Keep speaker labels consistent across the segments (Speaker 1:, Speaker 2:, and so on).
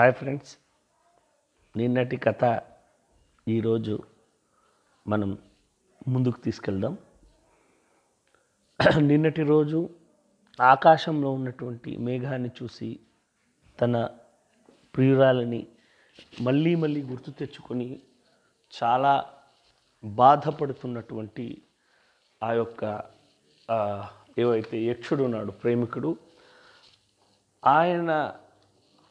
Speaker 1: Hi friends. నిన్నటి కథ ఈరోజు మనం ముందుకు తీసుకెళ్దాం. నిన్నటి రోజు ఆకాశంలో ఉన్నటువంటి మేఘాన్ని చూసి తన ప్రియురాలని మళ్ళీ మళ్ళీ గుర్తు తెచ్చుకొని చాలా బాధపడుతున్నటువంటి ఆ యొక్క ఏవైతే యక్షుడు ఉన్నాడు ప్రేమికుడు ఆయన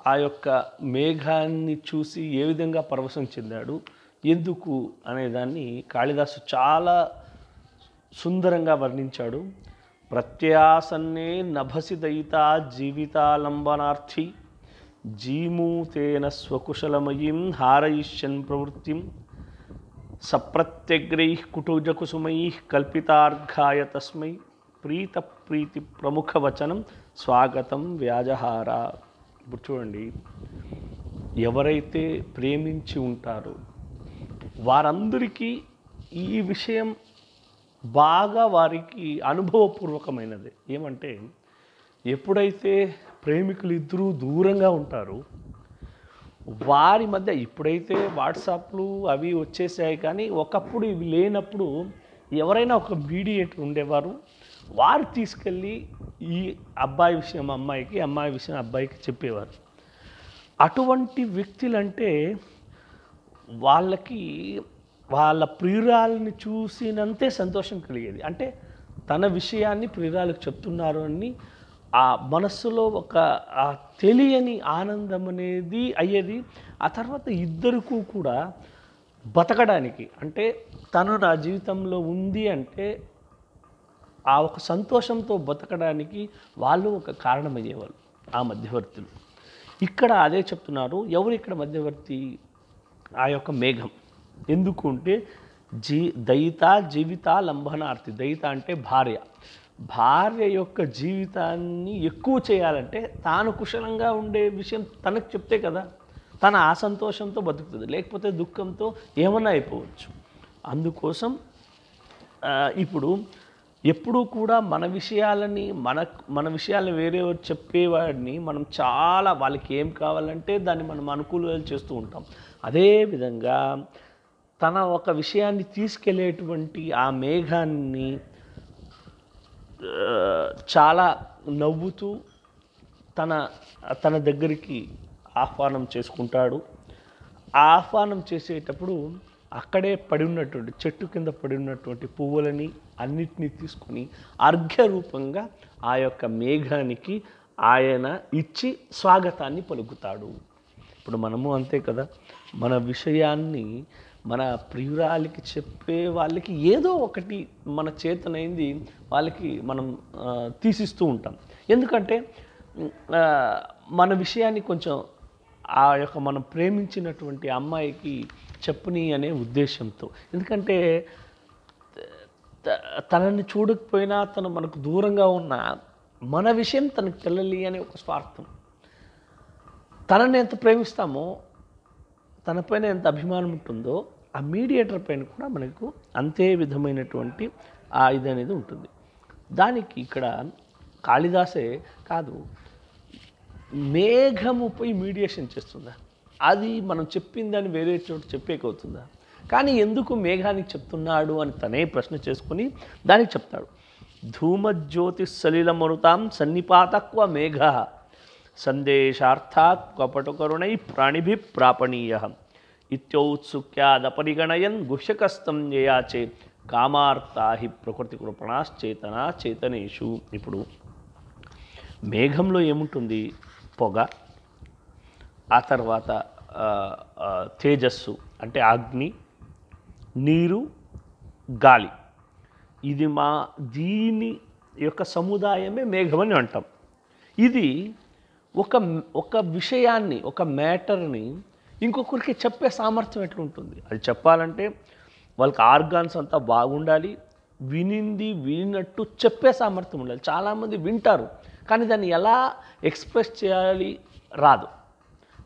Speaker 1: ఆ యొక్క మేఘాన్ని చూసి ఏ విధంగా పరవశం చెందాడు ఎందుకు అనేదాన్ని కాళిదాసు చాలా సుందరంగా వర్ణించాడు. ప్రత్యాసన్నే నభసి దయిత జీవితాలంబనార్థి జీమూతేన స్వకుశలమయీం హారయిష్యన్ ప్రవృత్తిం సప్రత్యగ్రై కుటుజకుసుమై కల్పితార్ఘాయ తస్మై ప్రీత ప్రీతి ప్రముఖ వచనం స్వాగతం వ్యాజహార. ఇప్పుడు చూడండి. ఎవరైతే ప్రేమించి ఉంటారో వారందరికీ ఈ విషయం బాగా వారికి అనుభవపూర్వకమైనది. ఏమంటే ఎప్పుడైతే ప్రేమికులు ఇద్దరూ దూరంగా ఉంటారో వారి మధ్య ఇప్పుడైతే వాట్సాప్లు అవి వచ్చేసాయి కానీ ఒకప్పుడు ఇవి లేనప్పుడు ఎవరైనా ఒక మీడియేటర్ ఉండేవారు. వారు తీసుకెళ్ళి ఈ అబ్బాయి విషయం అమ్మాయికి అమ్మాయి విషయం అబ్బాయికి చెప్పేవారు. అటువంటి వ్యక్తులంటే వాళ్ళకి వాళ్ళ ప్రియురాలని చూసినంతే సంతోషం కలిగేది. అంటే తన విషయాన్ని ప్రియురాలకు చెప్తున్నారు అని ఆ మనస్సులో ఒక ఆ తెలియని ఆనందం అనేది అయ్యేది. ఆ తర్వాత ఇద్దరికూ కూడా బతకడానికి అంటే తను నా జీవితంలో ఉంది అంటే ఆ ఒక సంతోషంతో బతకడానికి వాళ్ళు ఒక కారణమయ్యేవాళ్ళు ఆ మధ్యవర్తులు. ఇక్కడ అదే చెప్తున్నారు ఎవరు ఇక్కడ మధ్యవర్తి? ఆ యొక్క మేఘం. ఎందుకు అంటే జీ దయిత జీవిత లంబనార్థి దయిత అంటే భార్య. భార్య యొక్క జీవితాన్ని ఎక్కువ చేయాలంటే తాను కుశలంగా ఉండే విషయం తనకు చెప్తే కదా తన ఆ సంతోషంతో బతుకుతుంది. లేకపోతే దుఃఖంతో ఏమన్నా అయిపోవచ్చు. అందుకోసం ఇప్పుడు ఎప్పుడూ కూడా మన విషయాలని మన మన విషయాలు వేరే చెప్పేవాడిని మనం చాలా వాళ్ళకి ఏం కావాలంటే దాన్ని మనం అనుకూలంగా చేస్తూ ఉంటాం. అదేవిధంగా తన ఒక విషయాన్ని తీసుకెళ్ళేటువంటి ఆ మేఘాన్ని చాలా నవ్వుతూ తన తన దగ్గరికి ఆహ్వానం చేసుకుంటాడు. ఆ ఆహ్వానం చేసేటప్పుడు అక్కడే పడి ఉన్నటువంటి చెట్టు కింద పడి ఉన్నటువంటి పువ్వులని అన్నిటినీ తీసుకొని అర్ఘ్యరూపంగా ఆ యొక్క మేఘానికి ఆయన ఇచ్చి స్వాగతాన్ని పలుకుతాడు. ఇప్పుడు మనము అంతే కదా మన విషయాన్ని మన ప్రియురాలికి చెప్పే వాళ్ళకి ఏదో ఒకటి మన చేతనైంది వాళ్ళకి మనం తీసిస్తూ ఉంటాం. ఎందుకంటే మన విషయాన్ని కొంచెం ఆ యొక్క మనం ప్రేమించినటువంటి అమ్మాయికి చెప్పని అనే ఉద్దేశంతో. ఎందుకంటే తనని చూడకపోయినా తను మనకు దూరంగా ఉన్న మన విషయం తనకు తెల్లలి అనే ఒక స్వార్థం. తనని ఎంత ప్రేమిస్తామో తనపైన ఎంత అభిమానం ఉంటుందో ఆ మీడియేటర్ పైన కూడా మనకు అంతే విధమైనటువంటి ఆ ఇది అనేది ఉంటుంది. దానికి ఇక్కడ కాళిదాసే కాదు మేఘముపై మీడియేషన్ చేస్తుందా? అది మనం చెప్పిందని వేరే చోటు చెప్పేకవుతుందా? కానీ ఎందుకు మేఘానికి చెప్తున్నాడు అని తనే ప్రశ్న చేసుకుని దానికి చెప్తాడు. ధూమజ్యోతి సలిలమరుతాం సన్నిపాతక్వ మేఘ సందేశార్థాత్ కపటకరుణై ప్రాణిభి ప్రాపణీయ ఇత్యౌత్సుక్యాదపరిగణయన్ గుహ్యకస్తం యయాచే కామార్తా హి ప్రకృతి కృపణాశ్చేతనా చేతనేషు. ఇప్పుడు మేఘంలో ఏముంటుంది? పొగ ఆ తర్వాత తేజస్సు అంటే అగ్ని నీరు గాలి. ఇది మా దీని యొక్క సముదాయమే మేఘమని అంటాం. ఇది ఒక ఒక విషయాన్ని ఒక మ్యాటర్ని ఇంకొకరికి చెప్పే సామర్థ్యం ఎట్లుంటుంది? అది చెప్పాలంటే వాళ్ళకి ఆర్గాన్స్ అంతా బాగుండాలి వినింది వినినట్టు చెప్పే సామర్థ్యం ఉండాలి. చాలామంది వింటారు కానీ దాన్ని ఎలా ఎక్స్ప్రెస్ చేయాలి రాదు.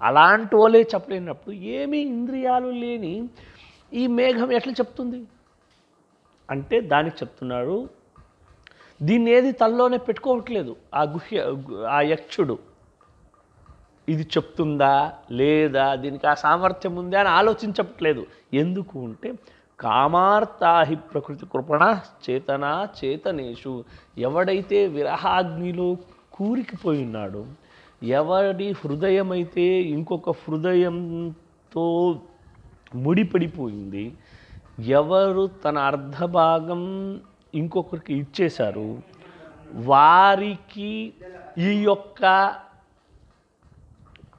Speaker 1: అలాంటి వాళ్ళే చెప్పలేనప్పుడు ఏమీ ఇంద్రియాలు లేని ఈ మేఘం ఎట్లా చెప్తుంది? అంటే దానికి చెప్తున్నాడు దీన్ని ఏది తల్లోనే పెట్టుకోవట్లేదు. ఆ గుహ్య ఆ యక్షుడు. ఇది చెప్తుందా లేదా? దీనికి ఆ సామర్థ్యం ఉందా అని ఆలోచించట్లేదు. ఎందుకు అంటే కామార్తాహి ప్రకృతి కృపణ చేతన చేతనేషు. ఎవడైతే విరహాగ్నిలో కూరికిపోయున్నాడో ఎవడి హృదయం అయితే ఇంకొక హృదయంతో ముడిపడిపోయింది. ఎవరు తన అర్ధభాగం ఇంకొకరికి ఇచ్చేశారు వారికి ఈ యొక్క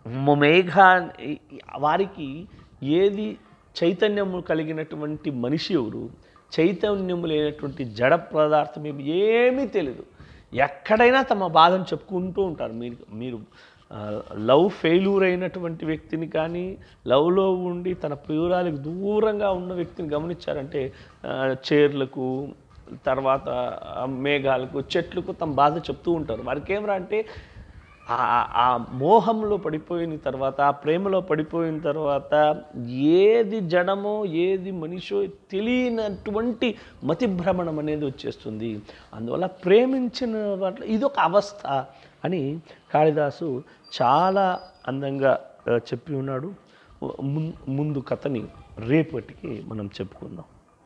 Speaker 1: మేఘ మేఘా వారికి ఏది చైతన్యము కలిగినటువంటి మనిషి ఎవరు చైతన్యము లేనటువంటి జడ పదార్థం ఏమీ తెలియదు ఎక్కడైనా తమ బాధను చెప్పుకుంటూ ఉంటారు. మీరు మీరు లవ్ ఫెయిల్యూర్ అయినటువంటి వ్యక్తిని కానీ లవ్లో ఉండి తన ప్రియురాలకు దూరంగా ఉన్న వ్యక్తిని గమనించారంటే చీర్లకు తర్వాత మేఘాలకు చెట్లకు తమ బాధ చెప్తూ ఉంటారు. వారికి ఏమరా అంటే ఆ- ఆ మోహంలో పడిపోయిన తర్వాత ఆ ప్రేమలో పడిపోయిన తర్వాత ఏది జడమో ఏది మనిషో తెలియనటువంటి మతిభ్రమణం అనేది వచ్చేస్తుంది. అందువల్ల ప్రేమించిన వాటిలో ఇదొక అవస్థ అని కాళిదాసు చాలా అందంగా చెప్పి ఉన్నాడు. ముందు కథని రేపటికి మనం చెప్పుకుందాం.